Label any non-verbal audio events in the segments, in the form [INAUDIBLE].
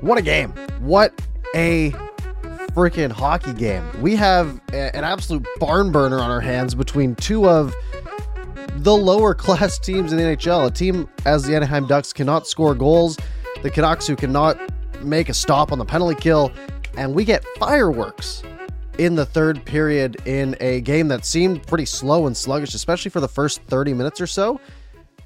What a game. What a freaking hockey game. We have a- an absolute barn burner on our hands between two of the lower [LAUGHS] class teams in the NHL. A team as the Anaheim Ducks cannot score goals, the Canucks who cannot make a stop on the penalty kill, and we get fireworks in the third period in a game that seemed pretty slow and sluggish, especially for the first 30 minutes or so.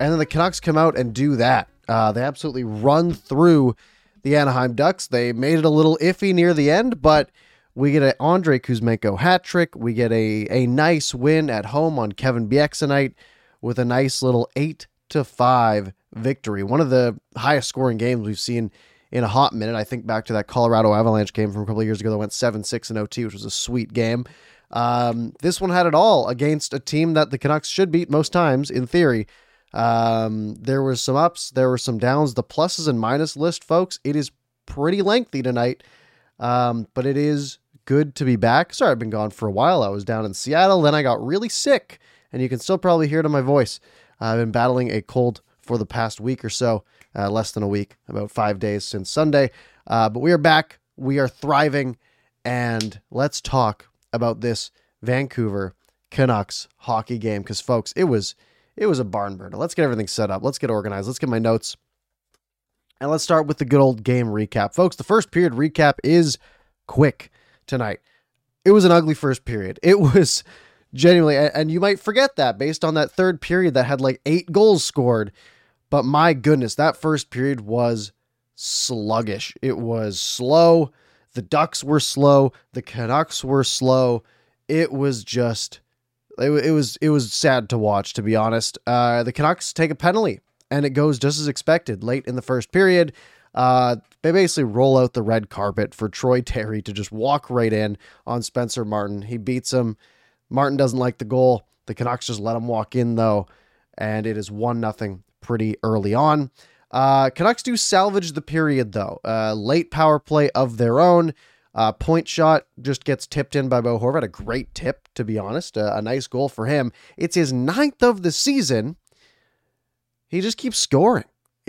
And then the Canucks come out and do that. Uh, they absolutely run through the Anaheim Ducks. They made it a little iffy near the end, but we get an Andrei Kuzmenko hat trick. We get a, a nice win at home on Kevin Bieksa night with a nice little 8 to 5 victory. One of the highest scoring games we've seen in a hot minute. I think back to that Colorado Avalanche game from a couple of years ago that went 7 6 and OT, which was a sweet game. Um, this one had it all against a team that the Canucks should beat most times, in theory. Um, there was some ups, there were some downs. The pluses and minus list, folks, it is pretty lengthy tonight, um, but it is good to be back. Sorry, I've been gone for a while. I was down in Seattle, then I got really sick, and you can still probably hear it in my voice. I've been battling a cold for the past week or so, uh, less than a week, about five days since Sunday. Uh, but we are back, we are thriving, and let's talk about this Vancouver Canucks hockey game because, folks, it was it was a barn burner. Let's get everything set up. Let's get organized. Let's get my notes. And let's start with the good old game recap. Folks, the first period recap is quick tonight. It was an ugly first period. It [LAUGHS] was genuinely, and you might forget that based on that third period that had like eight goals scored. But my goodness, that first period was sluggish. It was slow. The Ducks were slow. The Canucks were slow. It was just it, it was it was sad to watch, to be honest. Uh, the Canucks take a penalty, and it goes just as expected. Late in the first period, uh, they basically roll out the red carpet for Troy Terry to just walk right in on Spencer Martin. He beats him. Martin doesn't like the goal. The Canucks just let him walk in though, and it is one nothing pretty early on. Uh, Canucks do salvage the period though. Uh, late power play of their own. Uh, point shot just gets tipped in by Bo Horvat. A great tip, to be honest. Uh, a nice goal for him. It's his ninth of the season. He just keeps scoring.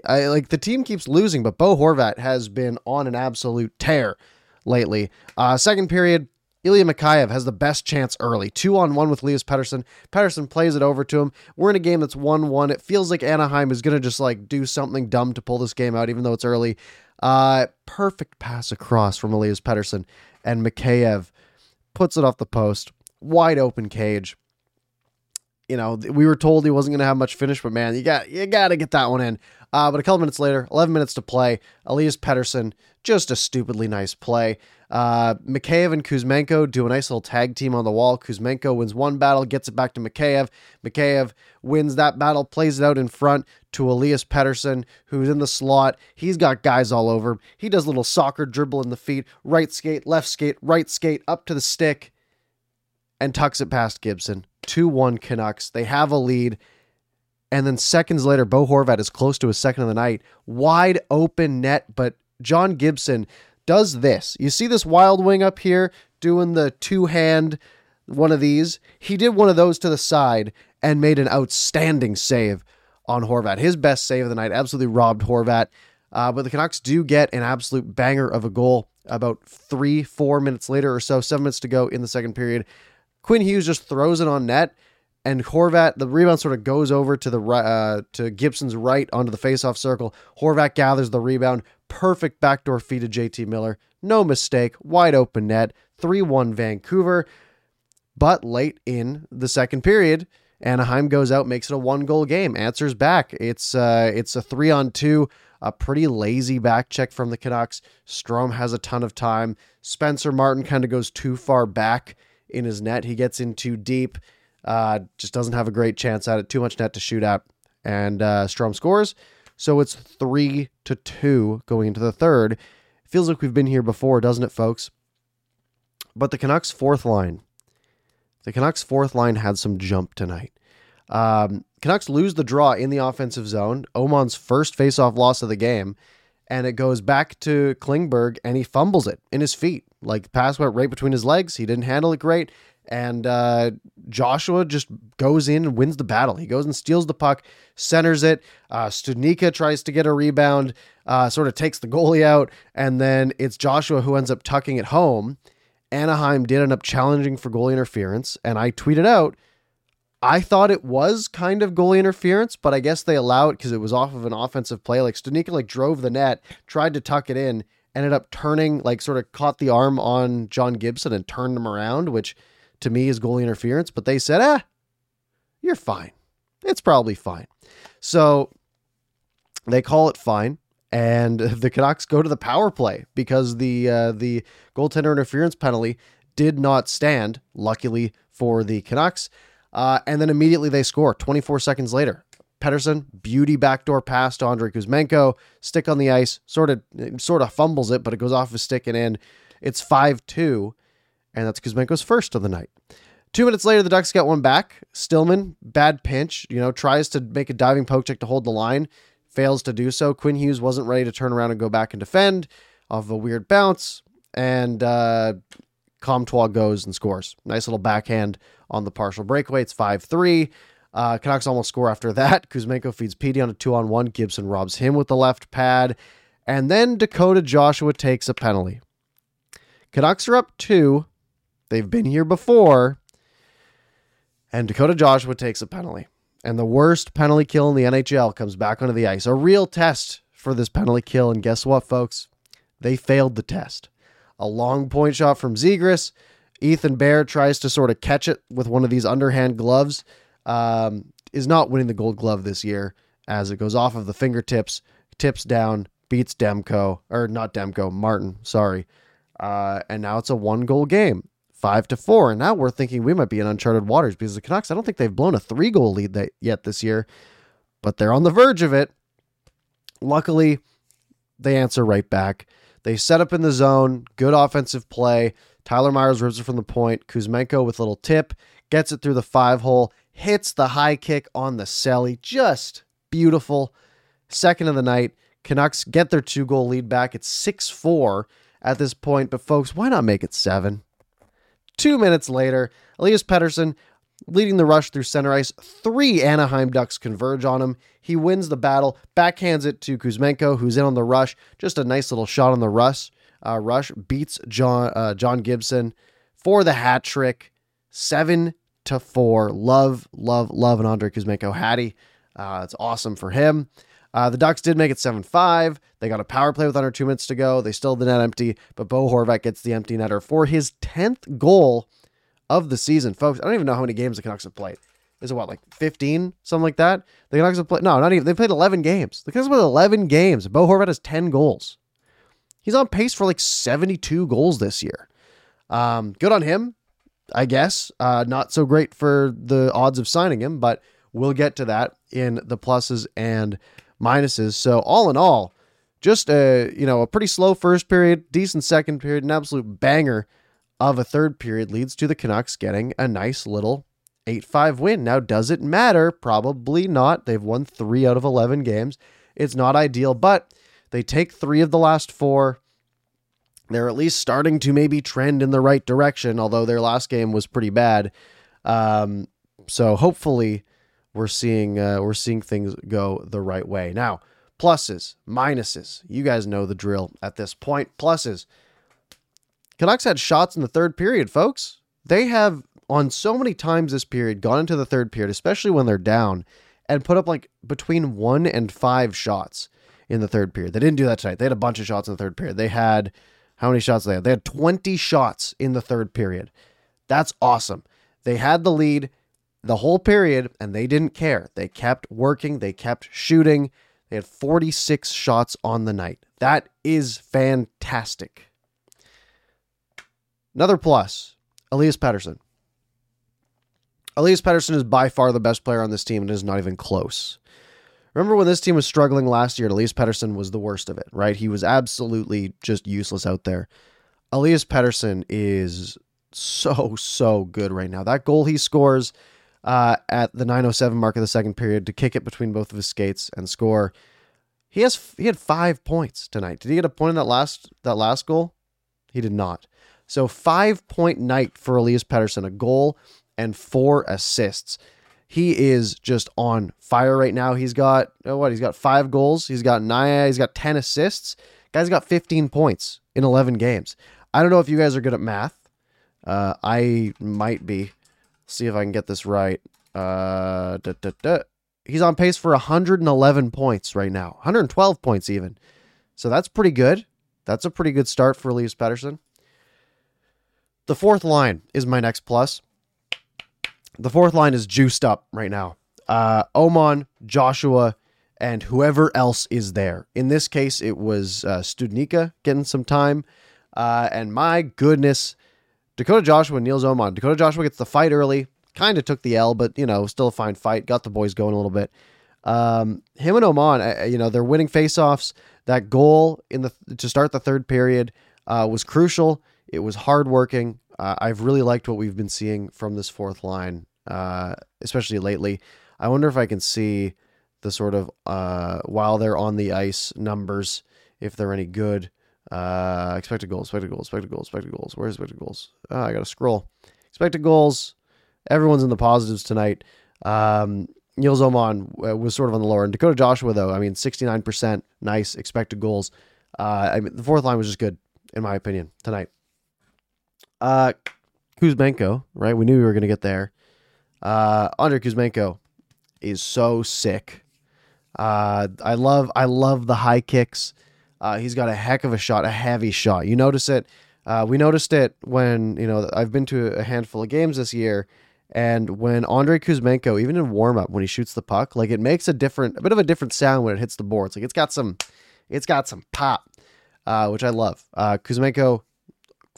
I like the team keeps losing, but Bo Horvat has been on an absolute tear lately. Uh, second period, Ilya Mikheyev has the best chance early. Two on one with Elias Pettersson. Pettersson plays it over to him. We're in a game that's 1 1. It feels like Anaheim is going to just like do something dumb to pull this game out, even though it's early. Uh, perfect pass across from Elias Pettersson, and Mikheyev puts it off the post. Wide open cage. You know, we were told he wasn't going to have much finish, but man, you got you got to get that one in. Uh, but a couple minutes later, 11 minutes to play, Elias Pettersson, just a stupidly nice play. Uh, Mikheyev and Kuzmenko do a nice little tag team on the wall. Kuzmenko wins one battle, gets it back to Mikheyev. Mikheyev wins that battle, plays it out in front to Elias Pettersson, who's in the slot. He's got guys all over. him. He does a little soccer dribble in the feet, right skate, left skate, right skate, up to the stick, and tucks it past Gibson. 2 1 Canucks. They have a lead. And then seconds later, Bo Horvat is close to his second of the night. Wide open net, but John Gibson does this. You see this wild wing up here doing the two hand one of these? He did one of those to the side and made an outstanding save on Horvat. His best save of the night, absolutely robbed Horvat. Uh, but the Canucks do get an absolute banger of a goal about three, four minutes later or so, seven minutes to go in the second period. Quinn Hughes just throws it on net, and Horvat, the rebound sort of goes over to the ri- uh, to Gibson's right onto the faceoff circle. Horvat gathers the rebound, perfect backdoor feed to JT Miller, no mistake, wide open net, three one Vancouver. But late in the second period, Anaheim goes out, makes it a one goal game, answers back. It's uh, it's a three on two, a pretty lazy back check from the Canucks. Strome has a ton of time. Spencer Martin kind of goes too far back in his net. He gets in too deep. Uh, just doesn't have a great chance at it. Too much net to shoot at, and uh, Strome scores. So it's three to two going into the third. Feels like we've been here before, doesn't it, folks? But the Canucks' fourth line, the Canucks' fourth line had some jump tonight. Um, Canucks lose the draw in the offensive zone. Åman's first faceoff loss of the game, and it goes back to Klingberg, and he fumbles it in his feet. Like the pass went right between his legs. He didn't handle it great, And uh, Joshua just goes in and wins the battle. He goes and steals the puck, centers it. Uh, Studnicka tries to get a rebound, uh, sort of takes the goalie out, and then it's Joshua who ends up tucking it home. Anaheim did end up challenging for goalie interference, and I tweeted out, I thought it was kind of goalie interference, but I guess they allow it because it was off of an offensive play. Like Studnicka like drove the net, tried to tuck it in, ended up turning, like sort of caught the arm on John Gibson and turned him around, which to me is goalie interference. But they said, ah, you're fine. It's probably fine. So they call it fine. And [LAUGHS] the Canucks go to the power play because the uh, the goaltender interference penalty did not stand, luckily for the Canucks. Uh, and then immediately they score 24 seconds later. Pettersson, beauty backdoor pass to Andrei Kuzmenko, stick on the ice, sort of sort of fumbles it, but it goes off his stick and in. It's 5-2, and that's Kuzmenko's first of the night. Two minutes later, the Ducks get one back. Stillman, bad pinch, you know, tries to make a diving poke check to hold the line, fails to do so. Quinn Hughes wasn't ready to turn around and go back and defend off a weird bounce, and uh, Comtois goes and scores. Nice little backhand on the partial breakaway. It's 5 3. Uh, Canucks almost score after [LAUGHS] that. Kuzmenko feeds Petey on a two on one. Gibson robs him with the left pad. And then Dakota Joshua takes a penalty. Canucks are up two. They've been here before. And Dakota Joshua takes a penalty. And the worst penalty kill in the NHL comes back onto the ice. A real test for this penalty kill. And guess what, folks? They failed the test. A long point shot from Zegras. Ethan Bear tries to sort of catch it with one of these underhand gloves um, is not winning the gold glove this year as it goes off of the fingertips, tips down, beats Demko, or not Demko, Martin, sorry. Uh, and now it's a one goal game, five to four. And now we're thinking we might be in uncharted waters because the Canucks, I don't think they've blown a three goal lead that, yet this year, but they're on the verge of it. Luckily, they answer right back. They set up in the zone, good offensive play. Tyler Myers rips it from the point. Kuzmenko with a little tip, gets it through the five hole, hits the high kick on the celly. Just beautiful. Second of the night. Canucks get their two goal lead back. It's 6 4 at this point, but folks, why not make it seven? Two minutes later, Elias Pettersson leading the rush through center ice. Three Anaheim Ducks converge on him. He wins the battle, backhands it to Kuzmenko, who's in on the rush. Just a nice little shot on the rush. Uh, rush beats John uh, John Gibson for the hat trick. Seven to four. Love, love, love an Andrei Kuzmenko Hattie. Uh, it's awesome for him. Uh, the Ducks did make it 7 5. They got a power play with under two minutes to go. They still the net empty, but Bo Horvat gets the empty netter for his 10th goal of the season. Folks, I don't even know how many games the Canucks have played. Is it what, like 15? Something like that? The Canucks have played, no, not even. They played 11 games. The Canucks have played 11 games. Bo Horvat has 10 goals. He's on pace for like 72 goals this year. Um, good on him. I guess. Uh, not so great for the odds of signing him, but we'll get to that in the pluses and minuses. So all in all, just a you know a pretty slow first period, decent second period, an absolute banger of a third period leads to the Canucks getting a nice little 8-5 win. Now does it matter? Probably not. They've won 3 out of 11 games. It's not ideal, but they take 3 of the last 4 they're at least starting to maybe trend in the right direction, although their last game was pretty bad. Um, so hopefully we're seeing uh, we're seeing things go the right way. Now, pluses, minuses. You guys know the drill at this point. Pluses. Canucks had shots in the third period, folks. They have on so many times this period gone into the third period, especially when they're down, and put up like between one and five shots in the third period. They didn't do that tonight. They had a bunch of shots in the third period. They had how many shots they had? They had 20 shots in the third period. That's awesome. They had the lead the whole period and they didn't care. They kept working, they kept shooting. They had 46 shots on the night. That is fantastic. Another plus Elias Pettersson. Elias Pettersson is by far the best player on this team and is not even close. Remember when this team was struggling last year? Elias Pettersson was the worst of it, right? He was absolutely just useless out there. Elias Pettersson is so so good right now. That goal he scores uh, at the 907 mark of the second period to kick it between both of his skates and score. He has he had five points tonight. Did he get a point in that last that last goal? He did not. So five point night for Elias Pettersson, a goal and four assists. He is just on fire right now. He's got oh, what? He's got five goals. He's got nine. He's got ten assists. Guy's got 15 points in 11 games. I don't know if you guys are good at math. Uh, I might be. see if I can get this right. Uh, da, da, da. He's on pace for 111 points right now, 112 points even. So that's pretty good. That's a pretty good start for Elias Pettersson. The fourth line is my next plus. The fourth line is juiced up right now. Uh, Åman, Joshua, and whoever else is there. In this case, it was uh, Studnicka getting some time. Uh, and my goodness, Dakota Joshua Nils Åman. Dakota Joshua gets the fight early, kind of took the L, but you know, still a fine fight. Got the boys going a little bit. Um, him and Åman, uh, you know, they're winning faceoffs. That goal in the to start the third period uh, was crucial. It was hardworking. Uh, I've really liked what we've been seeing from this fourth line, uh, especially lately. I wonder if I can see the sort of uh, while they're on the ice numbers, if they're any good. Uh, expected goals, expected goals, expected goals, expected goals. Where's expected goals? Oh, I got to scroll. Expected goals. Everyone's in the positives tonight. Um, Åman uh, was sort of on the lower end. Dakota Joshua, though, I mean, 69%, nice expected goals. Uh, I mean, the fourth line was just good, in my opinion, tonight. Uh, Kuzmenko, right? We knew we were going to get there. Uh, Andrei Kuzmenko is so sick. Uh, I love, I love the high kicks. Uh, he's got a heck of a shot, a heavy shot. You notice it. Uh, we noticed it when you know I've been to a handful of games this year, and when Andrei Kuzmenko, even in warm up, when he shoots the puck, like it makes a different, a bit of a different sound when it hits the boards. Like it's got some, it's got some pop, uh, which I love. Uh, Kuzmenko,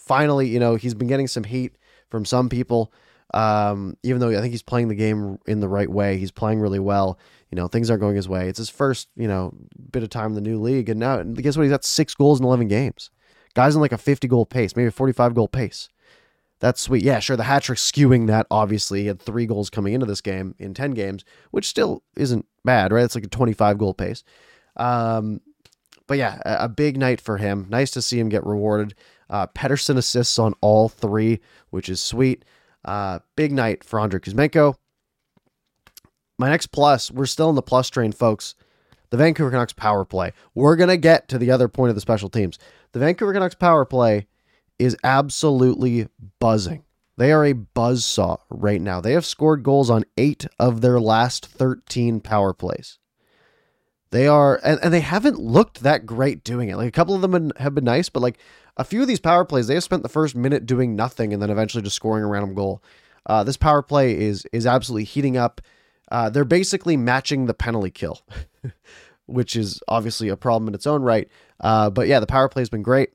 finally, you know, he's been getting some heat from some people. Um, even though I think he's playing the game in the right way, he's playing really well. You know, things aren't going his way. It's his first, you know, bit of time in the new league, and now guess what? He's got six goals in eleven games. Guys in like a fifty goal pace, maybe a forty-five goal pace. That's sweet. Yeah, sure. The hat trick skewing that. Obviously, he had three goals coming into this game in ten games, which still isn't bad, right? It's like a twenty-five goal pace. Um, but yeah, a big night for him. Nice to see him get rewarded. Uh, Pettersson assists on all three, which is sweet. Uh, big night for Andrei Kuzmenko. My next plus, we're still in the plus train, folks. The Vancouver Canucks power play. We're going to get to the other point of the special teams. The Vancouver Canucks power play is absolutely buzzing. They are a buzz saw right now. They have scored goals on eight of their last 13 power plays. They are, and, and they haven't looked that great doing it. Like a couple of them have been nice, but like a few of these power plays, they have spent the first minute doing nothing and then eventually just scoring a random goal. Uh, this power play is is absolutely heating up. Uh, they're basically matching the penalty kill, [LAUGHS] which is obviously a problem in its own right. Uh, but yeah, the power play has been great.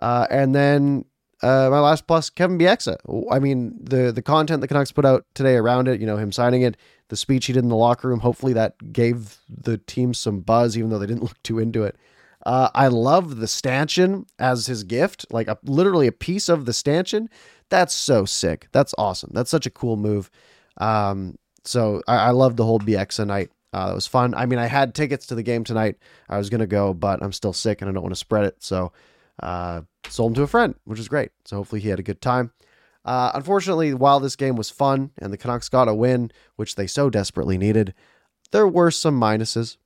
Uh, and then uh, my last plus, Kevin Bieksa. I mean, the the content the Canucks put out today around it, you know, him signing it, the speech he did in the locker room. Hopefully, that gave the team some buzz, even though they didn't [LAUGHS] look too into it. Uh, I love the stanchion as his gift, like a, literally a piece of the stanchion. That's so sick. That's awesome. That's such a cool move. Um, so I, I love the whole Bieksa night. Uh, it was fun. I mean, I had tickets to the game tonight. I was gonna go, but I'm still sick and I don't want to spread it. So uh, sold them to a friend, which is great. So hopefully he had a good time. Uh, unfortunately, while this game was fun and the Canucks got a win, which they so desperately needed, there were some minuses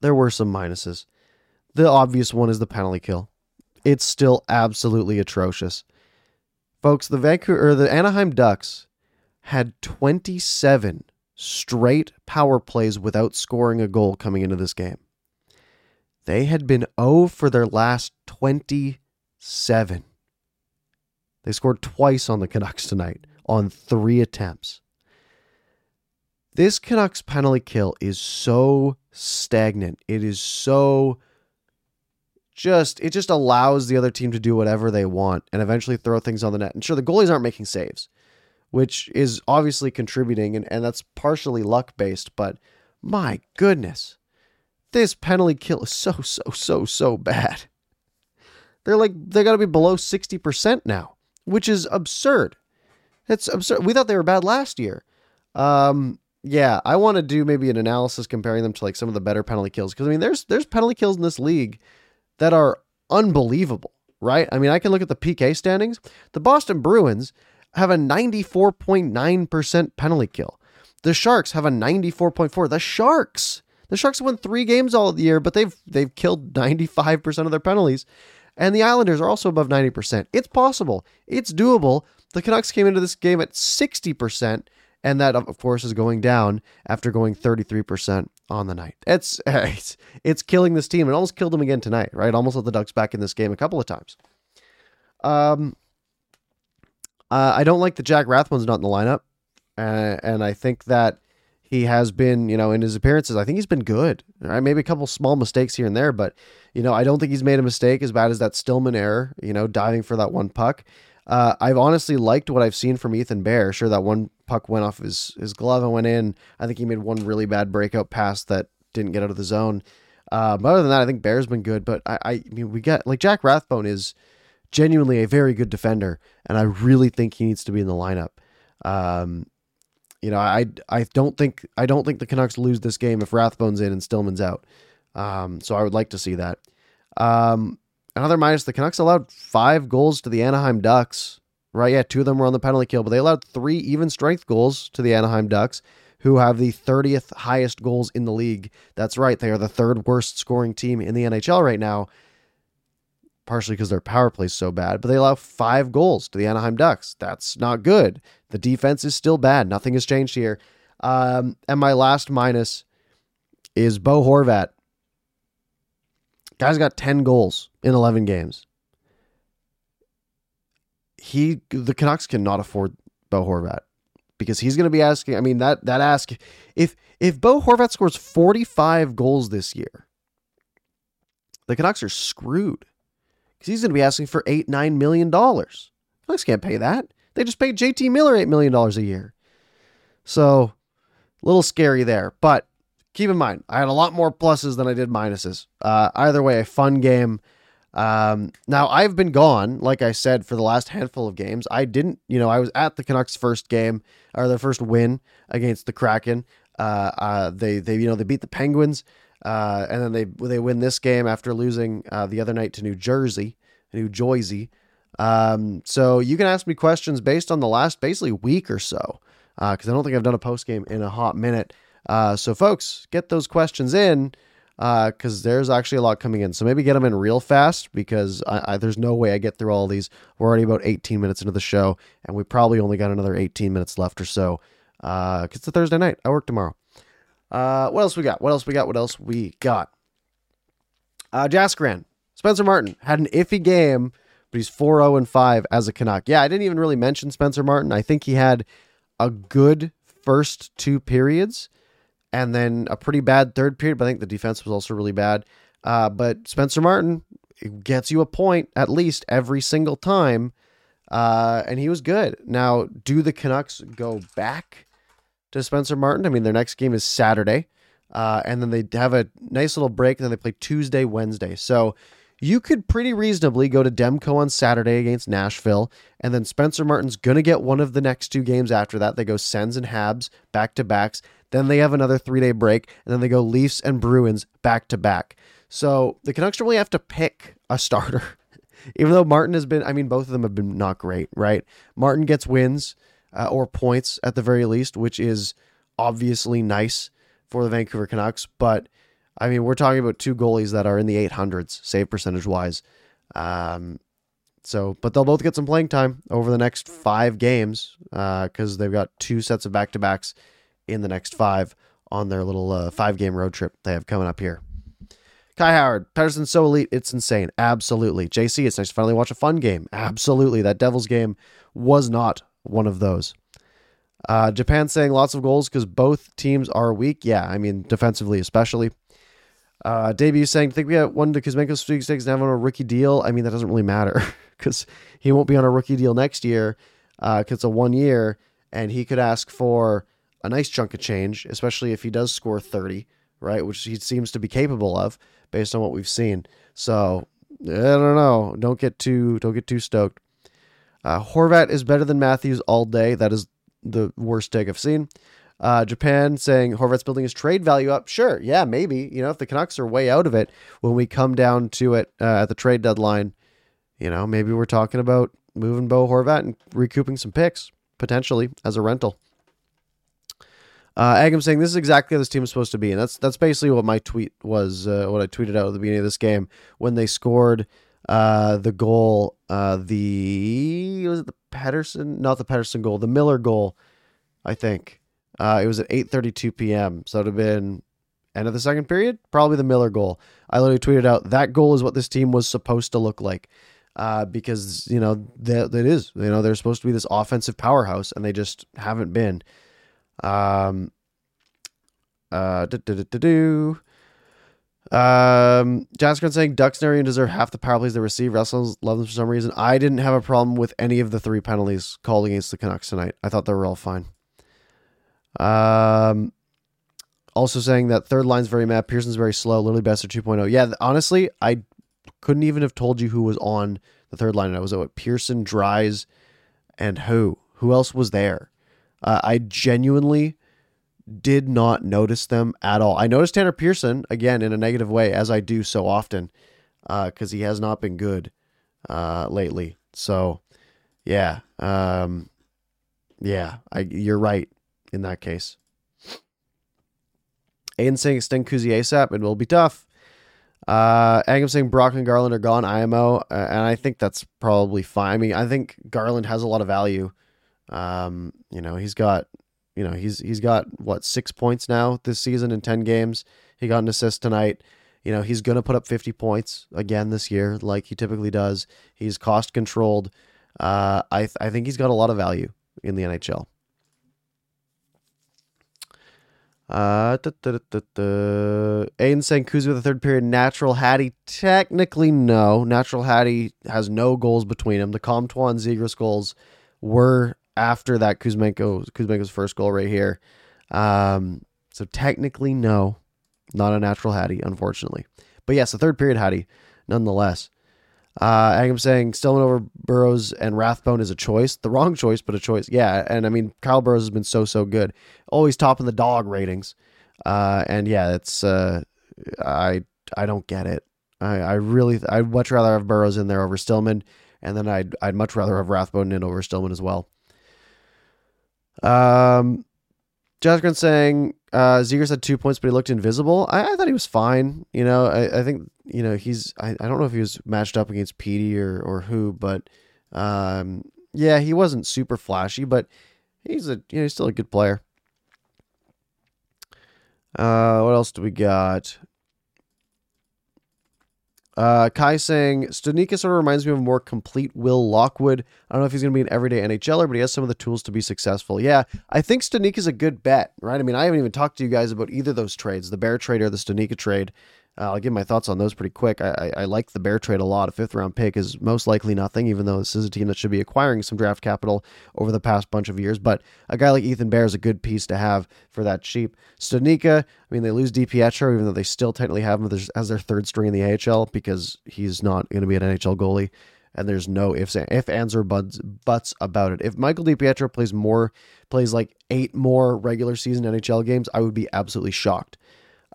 there were some minuses. The obvious one is the penalty kill. It's still absolutely atrocious. Folks, the Vancouver or the Anaheim Ducks had 27 straight power plays without scoring a goal coming into this game. They had been 0 for their last 27. They scored twice on the Canucks tonight on three attempts. This Canucks penalty kill is so stagnant. It is so just it just allows the other team to do whatever they want and eventually throw things on the net. And sure, the goalies aren't making saves, which is obviously contributing, and, and that's partially luck based, but my goodness. This penalty kill is so, so, so, so bad. They're like they gotta be below 60% now, which is absurd. It's absurd. We thought they were bad last year. Um, yeah, I want to do maybe an analysis comparing them to like some of the better penalty kills because I mean there's there's penalty kills in this league that are unbelievable. right? I mean, I can look at the PK standings. The Boston Bruins have a 94.9% penalty kill. The Sharks have a 94.4. The Sharks. The Sharks have won 3 games all of the year, but they've they've killed 95% of their penalties. And the Islanders are also above 90%. It's possible. It's doable. The Canucks came into this game at 60%, and that of course is going down after going 33% on the night. It's [LAUGHS] it's, it's killing this team. It almost killed them again tonight, right? Almost let the Ducks back in this game a couple of times. Um uh, I don't like that Jack Rathbone's not in the lineup. Uh, and I think that he has been, you know, in his appearances, I think he's been good. Right? Maybe a couple small mistakes here and there, but, you know, I don't think he's made a mistake as bad as that Stillman error, you know, diving for that one puck. Uh, I've honestly liked what I've seen from Ethan Bear. Sure, that one puck went off his, his glove and went in. I think he made one really bad breakout pass that didn't get out of the zone. Uh, other than that, I think Bear's been good. But I, I mean, we get like Jack Rathbone is genuinely a very good defender, and I really think he needs to be in the lineup. Um, you know, I I don't think I don't think the Canucks lose this game if Rathbone's in and Stillman's out. Um, so I would like to see that. Um, another minus: the Canucks allowed five goals to the Anaheim Ducks. Right? Yeah, two of them were on the penalty kill, but they allowed three even strength goals to the Anaheim Ducks, who have the 30th highest goals in the league. That's right; they are the third worst scoring team in the NHL right now. Partially because their power play is so bad, but they allow five goals to the Anaheim Ducks. That's not good. The defense is still bad. Nothing has changed here. Um, and my last minus is Bo Horvat. Guy's got 10 goals in 11 games. He the Canucks cannot afford Bo Horvat because he's going to be asking, I mean that that ask if if Bo Horvat scores 45 goals this year, the Canucks are screwed. Cuz he's going to be asking for 8 9 million dollars. Canucks can't pay that. They just paid JT Miller $8 million a year. So, a little scary there. But keep in mind, I had a lot more pluses than I did minuses. Uh, either way, a fun game. Um, now, I've been gone, like I said, for the last handful of games. I didn't, you know, I was at the Canucks' first game, or their first win against the Kraken. Uh, uh, they, they, you know, they beat the Penguins. Uh, and then they they win this game after losing uh, the other night to New Jersey, New Jersey. Um, so you can ask me questions based on the last basically week or so, because uh, I don't think I've done a post game in a hot minute. Uh, so folks, get those questions in because uh, there's actually a lot coming in. So maybe get them in real fast because I, I, there's no way I get through all these. We're already about 18 minutes into the show, and we probably only got another 18 minutes left or so. Uh, it's a Thursday night. I work tomorrow. Uh, what else we got? What else we got? What else we got? Uh, Jaskran, Spencer Martin had an iffy game but he's 4 0 and 5 as a Canuck. Yeah, I didn't even really mention Spencer Martin. I think he had a good first two periods and then a pretty bad third period, but I think the defense was also really bad. Uh, but Spencer Martin gets you a point at least every single time. Uh, and he was good. Now, do the Canucks go back to Spencer Martin? I mean, their next game is Saturday. Uh, and then they have a nice little break, and then they play Tuesday, Wednesday. So you could pretty reasonably go to Demko on Saturday against Nashville, and then Spencer Martin's going to get one of the next two games after that. They go Sens and Habs back to backs. Then they have another three day break, and then they go Leafs and Bruins back to back. So the Canucks really have to pick a starter. [LAUGHS] Even though Martin has been, I mean, both of them have been not great, right? Martin gets wins uh, or points at the very least, which is obviously nice for the Vancouver Canucks, but I mean, we're talking about two goalies that are in the 800s save percentage wise. Um, so, but they'll both get some playing time over the next five games because uh, they've got two sets of back to backs in the next five on their little uh, five game road trip they have coming up here. Kai Howard, Pettersson's so elite, it's insane. Absolutely. JC, it's nice to finally watch a fun game. Absolutely. That Devils game was not one of those. Uh, Japan saying lots of goals because both teams are weak. Yeah, I mean, defensively, especially. Uh, debut saying, think we got one to Kuzmenko's sweepstakes have on a rookie deal. I mean, that doesn't really matter [LAUGHS] because he won't be on a rookie deal next year Uh because uh, it's a one year and he could ask for a nice chunk of change, especially if he does score 30, right? Which he seems to be capable of based on what we've seen. So I don't know. Don't get too don't get too stoked. Uh, Horvat is better than Matthews all day. That is the worst take I've seen. Uh, Japan saying Horvat's building his trade value up. Sure, yeah, maybe. You know, if the Canucks are way out of it when we come down to it uh, at the trade deadline, you know, maybe we're talking about moving Bo Horvat and recouping some picks potentially as a rental. Uh, Agam saying this is exactly how this team is supposed to be, and that's that's basically what my tweet was. Uh, what I tweeted out at the beginning of this game when they scored uh, the goal. Uh, the was it the Pettersson? Not the Pettersson goal. The Miller goal. I think uh, it was at 8:32 p.m. So it'd have been end of the second period. Probably the Miller goal. I literally tweeted out that goal is what this team was supposed to look like. Uh, because you know that it is you know they're supposed to be this offensive powerhouse and they just haven't been. Um, uh, do. Um, Jasker saying Ducks and deserve half the power plays they receive. Russell love them for some reason. I didn't have a problem with any of the three penalties called against the Canucks tonight. I thought they were all fine. Um, also saying that third line's very mad. Pearson's very slow. Literally best at 2.0. Yeah, honestly, I couldn't even have told you who was on the third line. I was at Pearson, Dries, and who? Who else was there? Uh, I genuinely did not notice them at all. I noticed Tanner Pearson again in a negative way, as I do so often, because uh, he has not been good uh, lately. So, yeah, um, yeah, I, you're right in that case. Aiden saying extend Kuzi ASAP, it will be tough. Uh, Agam saying Brock and Garland are gone, IMO, uh, and I think that's probably fine. I mean, I think Garland has a lot of value. Um, you know, he's got you know, he's he's got what six points now this season in ten games. He got an assist tonight. You know, he's gonna put up fifty points again this year, like he typically does. He's cost controlled. Uh, I th- I think he's got a lot of value in the NHL. Uh, da, da, da, with the third period. Natural Hattie. Technically, no. Natural Hattie has no goals between them. The Comtois and Zegras goals were after that Kuzmenko Kuzmenko's first goal right here. Um, so technically, no, not a natural Hattie, unfortunately. But yes, a third period Hattie, nonetheless. Uh, I'm saying Stillman over Burroughs and Rathbone is a choice. The wrong choice, but a choice. Yeah, and I mean Kyle Burroughs has been so so good, always top in the dog ratings. Uh, and yeah, it's uh, I I don't get it. I I really I'd much rather have Burroughs in there over Stillman, and then I'd I'd much rather have Rathbone in over Stillman as well. Um, Jasgren saying uh, Zegras had two points, but he looked invisible. I, I thought he was fine. You know, I, I think you know he's. I, I don't know if he was matched up against Petey or or who, but um, yeah, he wasn't super flashy, but he's a you know he's still a good player. Uh, what else do we got? Uh, Kai saying Studnicka sort of reminds me of a more complete Will Lockwood. I don't know if he's going to be an everyday NHLer, but he has some of the tools to be successful. Yeah, I think Studnicka is a good bet, right? I mean, I haven't even talked to you guys about either those trades, the Bear trade or the Studnicka trade. Uh, I'll give my thoughts on those pretty quick. I, I, I, like the Bear trade a lot. A fifth round pick is most likely nothing, even though this is a team that should be acquiring some draft capital over the past bunch of years. But a guy like Ethan Bear is a good piece to have for that cheap. Studnicka, I mean, they lose DiPietro, even though they still technically have him as their third string in the AHL because he's not going to be an NHL goalie. And there's no ifs, if, ands, or buts, buts about it. If Michael DiPietro plays more, plays like eight more regular season NHL games, I would be absolutely shocked.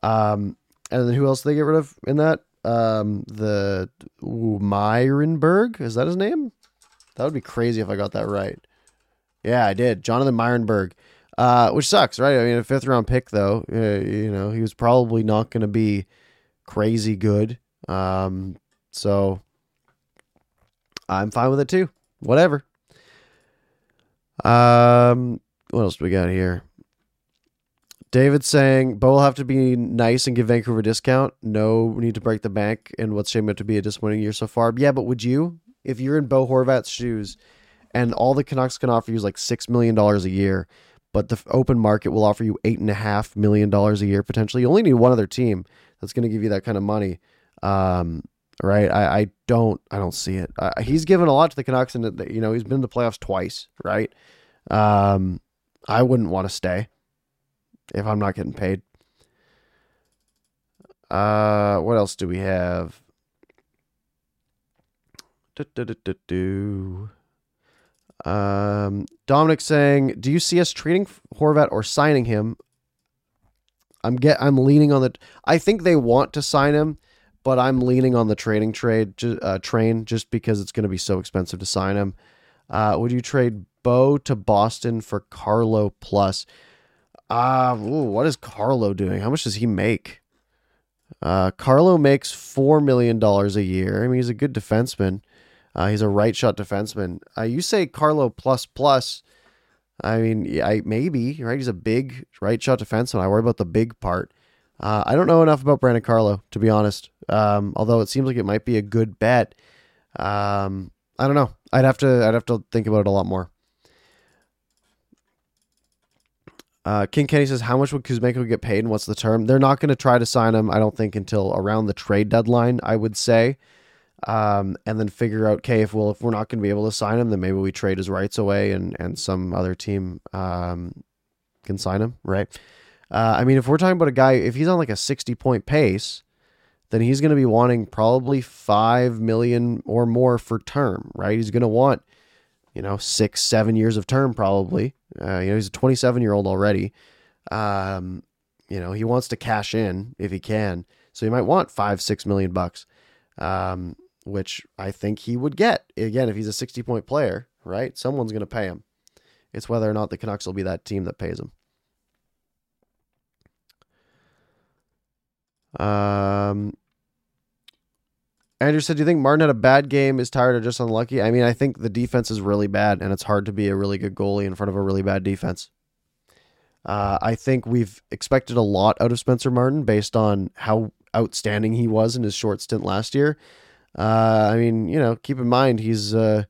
Um, and then who else did they get rid of in that? Um, the Myrenberg is that his name? That would be crazy if I got that right. Yeah, I did. Jonathan Myrenberg, uh, which sucks, right? I mean, a fifth round pick though. Uh, you know, he was probably not going to be crazy good. Um, so I'm fine with it too. Whatever. Um, what else do we got here? David saying, Bo will have to be nice and give Vancouver a discount. No need to break the bank in what's shaping up to be a disappointing year so far. Yeah, but would you? If you're in Bo Horvat's shoes and all the Canucks can offer you is like $6 million a year, but the open market will offer you $8.5 million a year potentially, you only need one other team that's going to give you that kind of money. Um, right? I, I don't I don't see it. Uh, he's given a lot to the Canucks, and you know he's been in the playoffs twice, right? Um, I wouldn't want to stay if I'm not getting paid. Uh, what else do we have? Do, do, do, do, Um, Dominic saying, "Do you see us treating Horvat or signing him?" I'm get I'm leaning on the. I think they want to sign him, but I'm leaning on the trading trade uh, train just because it's going to be so expensive to sign him. Uh, would you trade Bo to Boston for Carlo plus? Uh, ooh, what is Carlo doing? How much does he make? Uh, Carlo makes four million dollars a year. I mean, he's a good defenseman. Uh, he's a right shot defenseman. Uh, you say Carlo plus plus. I mean, I, maybe right. He's a big right shot defenseman. I worry about the big part. Uh, I don't know enough about Brandon Carlo to be honest. Um, although it seems like it might be a good bet. Um, I don't know. I'd have to. I'd have to think about it a lot more. Uh, King Kenny says, "How much would Kuzmenko get paid, and what's the term?" They're not going to try to sign him. I don't think until around the trade deadline. I would say, um, and then figure out, okay, if well, if we're not going to be able to sign him, then maybe we trade his rights away, and and some other team um, can sign him, right? Uh, I mean, if we're talking about a guy, if he's on like a sixty point pace, then he's going to be wanting probably five million or more for term, right? He's going to want, you know, six, seven years of term probably. Uh, you know, he's a 27 year old already. Um, you know, he wants to cash in if he can, so he might want five, six million bucks, um, which I think he would get again if he's a 60 point player, right? Someone's going to pay him. It's whether or not the Canucks will be that team that pays him. Um, Andrew said, "Do you think Martin had a bad game, is tired, or just unlucky?" I mean, I think the defense is really bad, and it's hard to be a really good goalie in front of a really bad defense. Uh, I think we've expected a lot out of Spencer Martin based on how outstanding he was in his short stint last year. Uh, I mean, you know, keep in mind he's uh,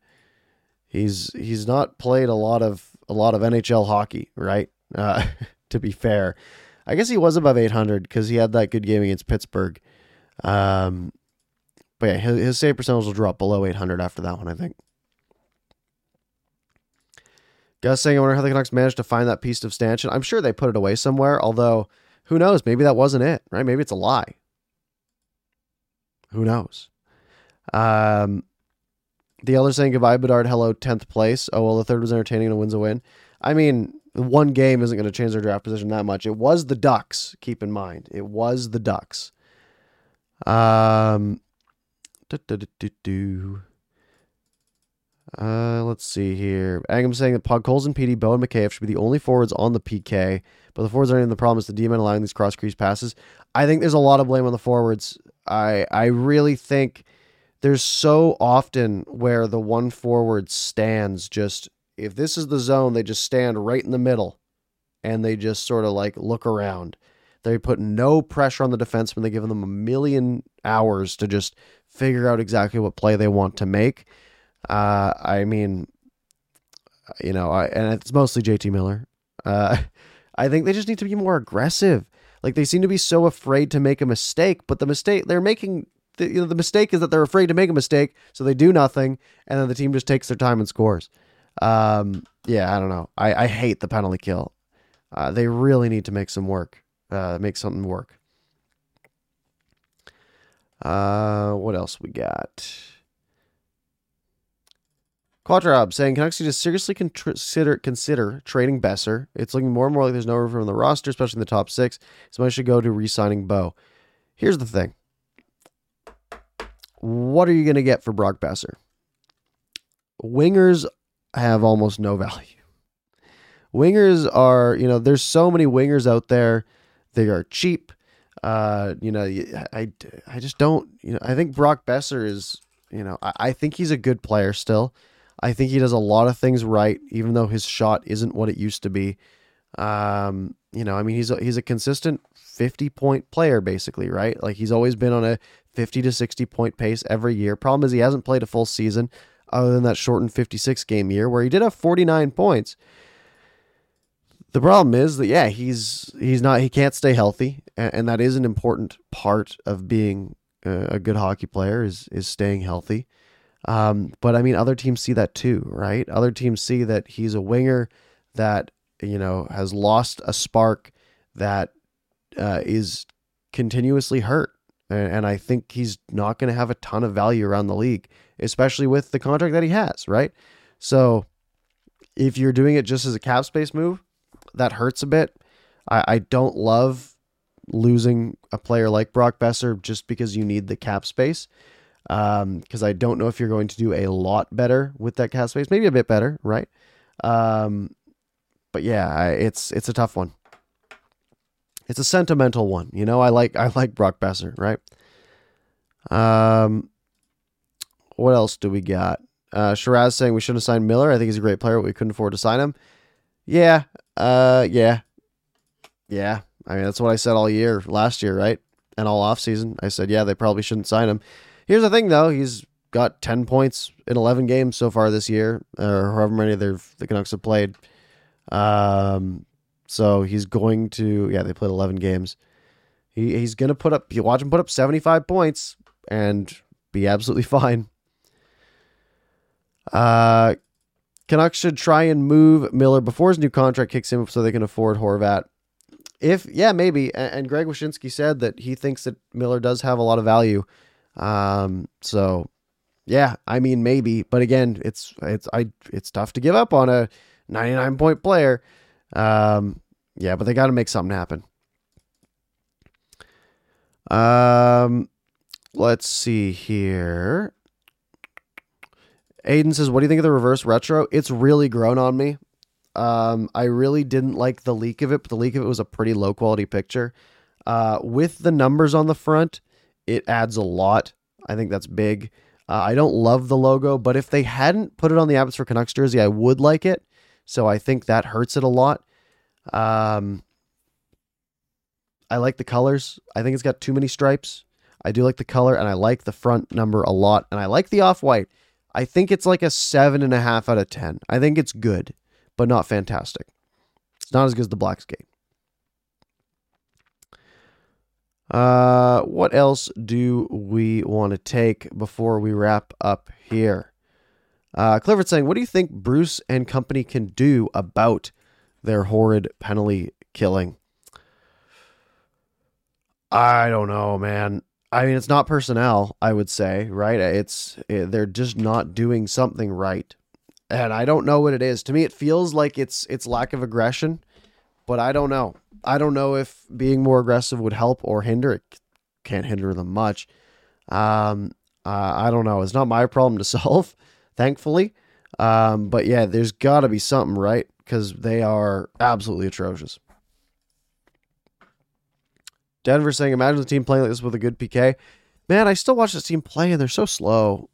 he's he's not played a lot of a lot of NHL hockey, right? Uh, [LAUGHS] to be fair, I guess he was above 800 because he had that good game against Pittsburgh. Um, but yeah, his, his save percentage will drop below 800 after that one, I think. Gus saying, I wonder how the Canucks managed to find that piece of stanchion. I'm sure they put it away somewhere, although who knows? Maybe that wasn't it, right? Maybe it's a lie. Who knows? Um, the other saying goodbye, Bedard. Hello, tenth place. Oh well, the third was entertaining and a win's a win. I mean, one game isn't going to change their draft position that much. It was the Ducks. Keep in mind, it was the Ducks. Um, uh, let's see here. Angam saying that Podkolzin, Petey, Bo, and Mikheyev should be the only forwards on the PK, but the forwards aren't in the problem. Is the D-men allowing these cross crease passes? I think there's a lot of blame on the forwards. I I really think there's so often where the one forward stands just if this is the zone, they just stand right in the middle and they just sort of like look around. They put no pressure on the defenseman. They give them a million hours to just figure out exactly what play they want to make. Uh, I mean, you know, I, and it's mostly JT Miller. Uh, [LAUGHS] I think they just need to be more aggressive. Like they seem to be so afraid to make a mistake, but the mistake they're making, the, you know, the mistake is that they're afraid to make a mistake, so they do nothing, and then the team just takes their time and scores. Um, yeah, I don't know. I, I hate the penalty kill. Uh, they really need to make some work, uh, make something work. Uh, what else we got? Quadrab saying, "Can actually just seriously consider consider trading Boeser? It's looking more and more like there's no room in the roster, especially in the top six. Somebody should go to re-signing Bo. Here's the thing: what are you going to get for Brock Boeser? Wingers have almost no [LAUGHS] value. Wingers are, you know, there's so many wingers out there. They are cheap. Uh, you know, I, I just don't, you know, I think Brock Boeser is, you know, I, I think he's a good player still. I think he does a lot of things right, even though his shot isn't what it used to be. Um, you know, I mean, he's a, he's a consistent 50 point player, basically, right? Like he's always been on a 50 to 60 point pace every year. Problem is, he hasn't played a full season other than that shortened 56 game year where he did have 49 points. The problem is that yeah, he's he's not he can't stay healthy, and, that is an important part of being a, good hockey player is is staying healthy. Um, but I mean, other teams see that too, right? Other teams see that he's a winger that you know has lost a spark that uh, is continuously hurt, and, and I think he's not going to have a ton of value around the league, especially with the contract that he has, right? So if you're doing it just as a cap space move, that hurts a bit. I, I don't love losing a player like Brock Boeser just because you need the cap space. Because um, I don't know if you're going to do a lot better with that cap space, maybe a bit better, right? Um, but yeah, I, it's it's a tough one. It's a sentimental one, you know. I like I like Brock Boeser, right? Um, what else do we got? Uh, Shiraz saying we shouldn't have signed Miller. I think he's a great player, but we couldn't afford to sign him. Yeah, uh, yeah, yeah. I mean, that's what I said all year last year, right? And all off season, I said, yeah, they probably shouldn't sign him. Here's the thing, though. He's got 10 points in 11 games so far this year, or however many the Canucks have played. Um, so he's going to, yeah, they played 11 games. He, he's going to put up, you watch him put up 75 points and be absolutely [LAUGHS] fine. Uh, Canucks should try and move Miller before his new contract kicks in so they can afford Horvat. If, yeah, maybe. And, Greg Wyshynski said that he thinks that Miller does have a lot of value. Um, so yeah, I mean maybe, but again, it's it's I it's tough to give up on a 99 point player. Um, yeah, but they got to make something happen. Um, let's see here. Aiden says, "What do you think of the reverse retro? It's really grown on me. Um, I really didn't like the leak of it, but the leak of it was a pretty low quality picture. Uh, with the numbers on the front, it adds a lot. I think that's big. Uh, I don't love the logo, but if they hadn't put it on the Abbotsford Canucks jersey, I would like it. So I think that hurts it a lot. Um, I like the colors. I think it's got too many stripes. I do like the color, and I like the front number a lot, and I like the off white. I think it's like a seven and a half out of ten. I think it's good, but not fantastic. It's not as good as the black skate. Uh, what else do we want to take before we wrap up here? Uh, Clifford saying, "What do you think Bruce and company can do about their horrid penalty killing?" I don't know, man. I mean, it's not personnel. I would say, right? It's they're just not doing something right, and I don't know what it is. To me, it feels like it's it's lack of aggression, but I don't know. I don't know if being more aggressive would help or hinder. It can't hinder them much. Um, uh, I don't know. It's not my problem to [LAUGHS] solve, thankfully. Um, but yeah, there's got to be something right because they are absolutely atrocious. Denver saying, imagine the team playing like this with a good PK. Man, I still watch this team play and they're so slow.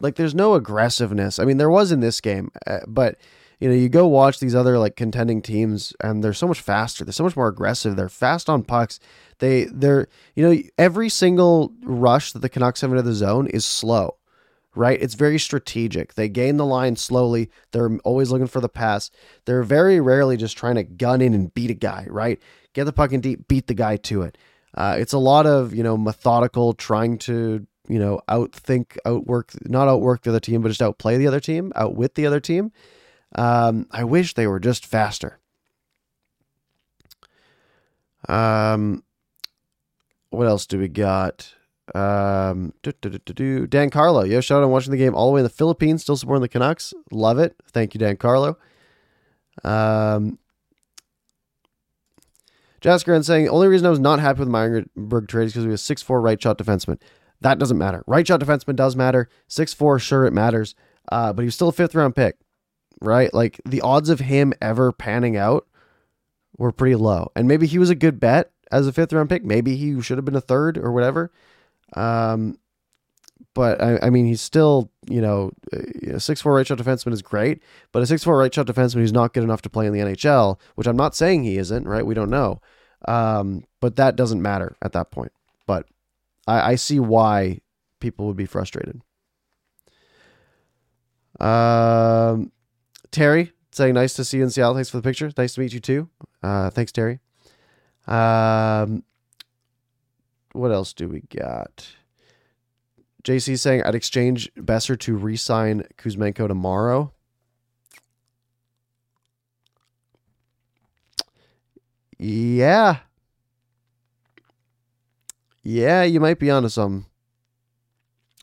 Like, there's no aggressiveness. I mean, there was in this game, uh, but you know, you go watch these other like contending teams and they're so much faster. They're so much more aggressive. They're fast on pucks. They they're you know, every single rush that the Canucks have into the zone is slow. Right? It's very strategic. They gain the line slowly. They're always looking for the pass. They're very rarely just trying to gun in and beat a guy, right? Get the puck in deep, beat the guy to it. Uh, it's a lot of, you know, methodical trying to you know, outthink, outwork, not outwork the other team, but just outplay the other team, outwit the other team. Um, I wish they were just faster. Um, what else do we got? Um, Dan Carlo, yo, shout out on watching the game all the way in the Philippines, still supporting the Canucks. Love it. Thank you, Dan Carlo. Um, Jasker saying, only reason I was not happy with Meyerberg trade is because we have six four right shot defenseman. That doesn't matter. Right shot defenseman does matter. Six four, sure it matters. Uh, but he was still a fifth round pick right? Like the odds of him ever panning out were pretty low. And maybe he was a good bet as a fifth round pick. Maybe he should have been a third or whatever. Um, but I, I mean, he's still, you know, a six four right shot defenseman is great, but a six four right shot defenseman who's not good enough to play in the NHL, which I'm not saying he isn't, right? We don't know. Um, but that doesn't matter at that point. But I, I see why people would be frustrated. Um, Terry saying, nice to see you in Seattle. Thanks for the picture. Nice to meet you too. Uh, thanks, Terry. Um, what else do we got? JC saying, I'd exchange Boeser to re sign Kuzmenko tomorrow. Yeah. Yeah, you might be onto some.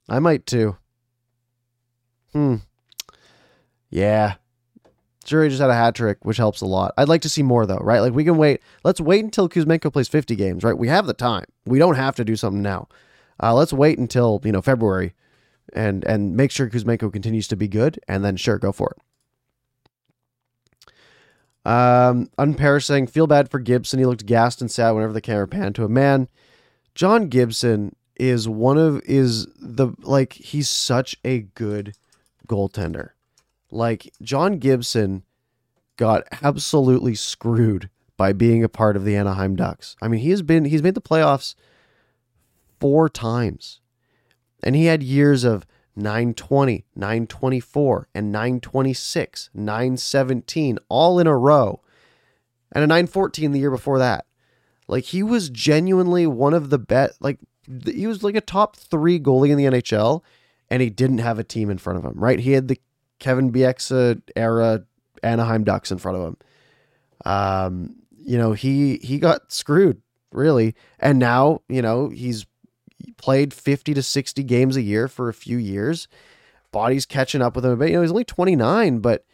I might too. Hmm. Yeah. Drury just had a hat trick, which helps a lot. I'd like to see more though, right? Like we can wait. Let's wait until Kuzmenko plays 50 games, right? We have the time. We don't have to do something now. Uh, let's wait until you know February, and and make sure Kuzmenko continues to be good, and then sure go for it. Um, Unpair saying feel bad for Gibson. He looked gassed and sad whenever the camera panned to him. Man, John Gibson is one of is the like he's such a good goaltender. Like John Gibson got absolutely screwed by being a part of the Anaheim Ducks. I mean, he has been he's made the playoffs four times. And he had years of 920, 924, and 926, 917 all in a row. And a 914 the year before that. Like he was genuinely one of the best like he was like a top 3 goalie in the NHL and he didn't have a team in front of him, right? He had the Kevin Bieksa era Anaheim Ducks in front of him. Um, you know, he he got screwed really, and now you know he's played fifty to sixty games a year for a few years. Body's catching up with him a bit. You know, he's only twenty nine, but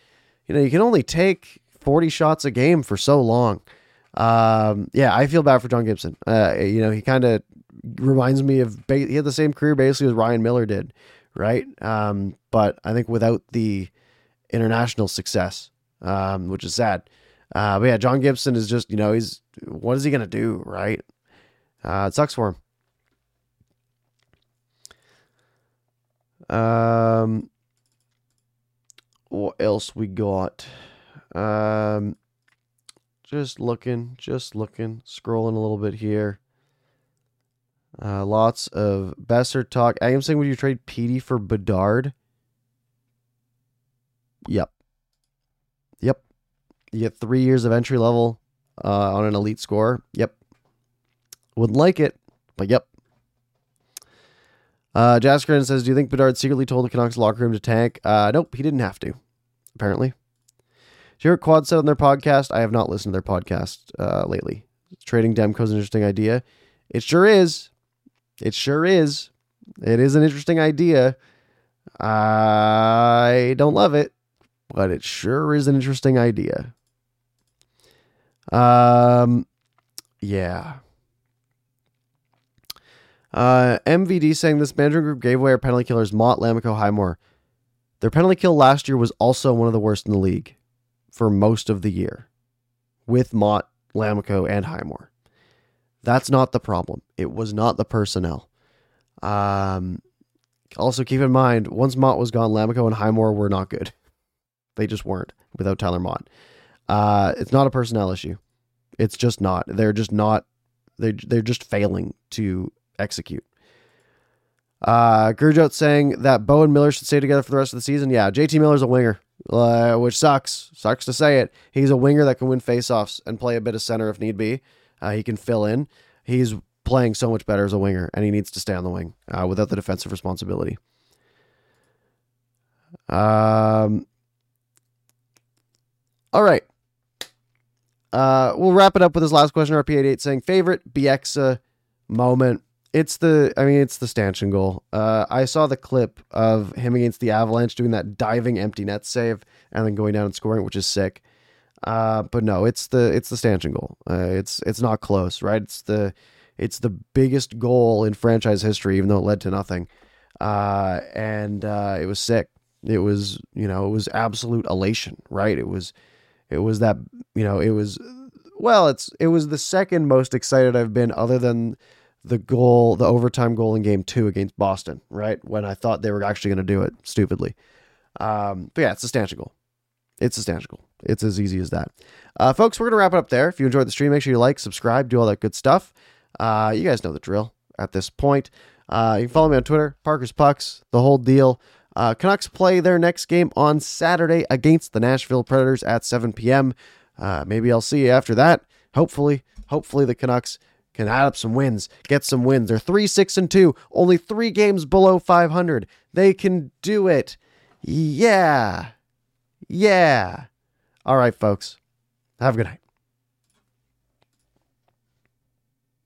you know you can only take forty shots a game for so long. Um, yeah, I feel bad for John Gibson. Uh, you know, he kind of reminds me of he had the same career basically as Ryan Miller did, right? Um, but I think without the international success, um, which is sad. Uh, but yeah, John Gibson is just, you know, he's, what is he going to do, right? Uh, it sucks for him. Um, what else we got? Um, just looking, just looking, scrolling a little bit here. Uh, lots of Boeser talk. I am saying, would you trade Petey for Bedard? Yep. Yep. You get three years of entry level uh, on an elite score. Yep. Wouldn't like it, but yep. Uh, Jaskrin says, "Do you think Bedard secretly told the Canucks locker room to tank?" Uh, nope, he didn't have to. Apparently. Hear Quad said on their podcast? I have not listened to their podcast uh, lately. Trading Demko's an interesting idea. It sure is. It sure is. It is an interesting idea. I don't love it, but it sure is an interesting idea. Um, yeah. Uh, MVD saying this management group gave away our penalty killers Motte, Lammikko, Highmore. Their penalty kill last year was also one of the worst in the league for most of the year with Motte, Lammikko, and Highmore. That's not the problem. It was not the personnel. Um, also, keep in mind, once Motte was gone, Lammikko and Highmore were not good. [LAUGHS] They just weren't without Tyler Motte. Uh, it's not a personnel issue. It's just not. They're just not. They they're just failing to execute. Uh, Gurjot saying that Bo and Miller should stay together for the rest of the season. Yeah, JT Miller's a winger, uh, which sucks. Sucks to say it. He's a winger that can win faceoffs and play a bit of center if need be. Uh, he can fill in. He's playing so much better as a winger, and he needs to stay on the wing uh, without the defensive responsibility. Um. All right. Uh, we'll wrap it up with this last question. RP88 saying favorite Bieksa moment. It's the, I mean, it's the stanchion goal. Uh, I saw the clip of him against the Avalanche doing that diving empty net save and then going down and scoring, which is sick. Uh, but no, it's the it's the stanchion goal. Uh, it's it's not close, right? It's the it's the biggest goal in franchise history, even though it led to nothing. Uh, and uh, it was sick. It was you know it was absolute elation, right? It was it was that you know it was well it's it was the second most excited I've been other than the goal the overtime goal in game two against Boston, right? When I thought they were actually going to do it stupidly. Um, but yeah, it's a stanchion goal. It's a stanchion goal. It's as easy as that. Uh, folks, we're going to wrap it up there. If you enjoyed the stream, make sure you like, subscribe, do all that good stuff. Uh, you guys know the drill at this point. Uh, you can follow me on Twitter, Parker's Pucks, the whole deal. Uh, Canucks play their next game on Saturday against the Nashville Predators at 7 p.m. Uh, maybe I'll see you after that. Hopefully, hopefully the Canucks can add up some wins, get some wins. They're 3 6 and 2, only three games below 500. They can do it. Yeah. Yeah. All right, folks. Have a good night.